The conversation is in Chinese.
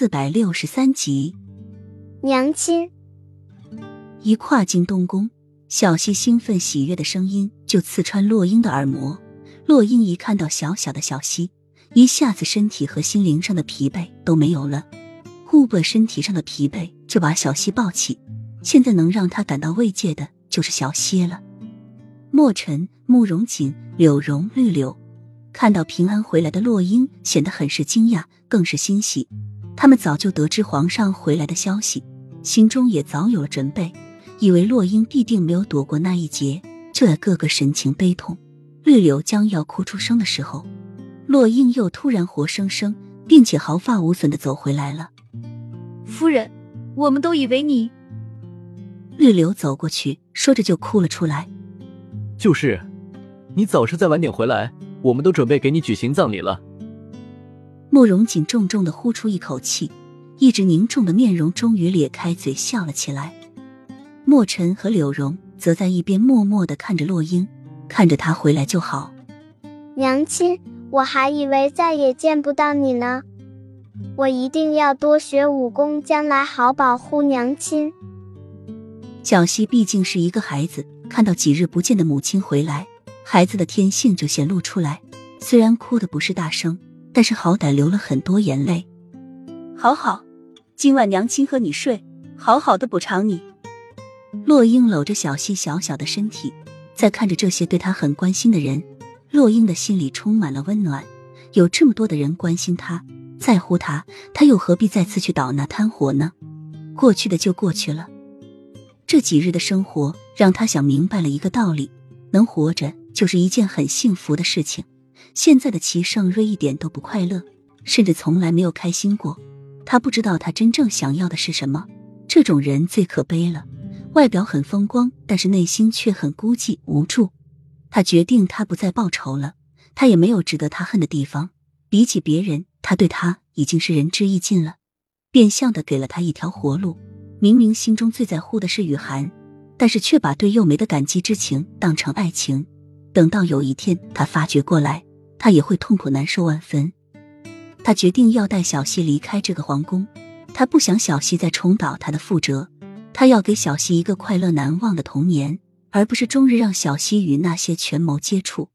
四百六十三集，娘亲。一跨进东宫，小溪兴奋喜悦的声音就刺穿洛英的耳膜。洛英一看到小小的小溪，一下子身体和心灵上的疲惫都没有了，顾不身体上的疲惫，就把小溪抱起。现在能让他感到慰藉的就是小溪了。墨尘、慕容锦、柳荣、绿柳看到平安回来的洛英，显得很是惊讶，更是欣喜。他们早就得知皇上回来的消息，心中也早有了准备，以为洛英必定没有躲过那一劫。就在个个神情悲痛，绿柳将要哭出声的时候，洛英又突然活生生并且毫发无损的走回来了。夫人，我们都以为你……绿柳走过去，说着就哭了出来。就是，你早是再晚点回来，我们都准备给你举行葬礼了。慕容锦重重的呼出一口气，一直凝重的面容终于咧开嘴笑了起来。墨尘和柳荣则在一边默默的看着洛英，看着他回来就好。娘亲，我还以为再也见不到你呢，我一定要多学武功，将来好保护娘亲。小溪毕竟是一个孩子，看到几日不见的母亲回来，孩子的天性就显露出来，虽然哭的不是大声。但是好歹流了很多眼泪，好好，今晚娘亲和你睡，好好的补偿你。洛英搂着小溪小小的身体，在看着这些对他很关心的人，洛英的心里充满了温暖。有这么多的人关心他，在乎他，他又何必再次去倒那摊火呢？过去的就过去了。这几日的生活让他想明白了一个道理：能活着就是一件很幸福的事情。现在的齐盛瑞一点都不快乐，甚至从来没有开心过。他不知道他真正想要的是什么。这种人最可悲了，外表很风光，但是内心却很孤寂无助。他决定，他不再报仇了。他也没有值得他恨的地方。比起别人，他对他已经是仁至义尽了，变相的给了他一条活路。明明心中最在乎的是雨涵，但是却把对幼梅的感激之情当成爱情。等到有一天他发觉过来。他也会痛苦难受万分。他决定要带小溪离开这个皇宫，他不想小溪再重蹈他的覆辙。他要给小溪一个快乐难忘的童年，而不是终日让小溪与那些权谋接触。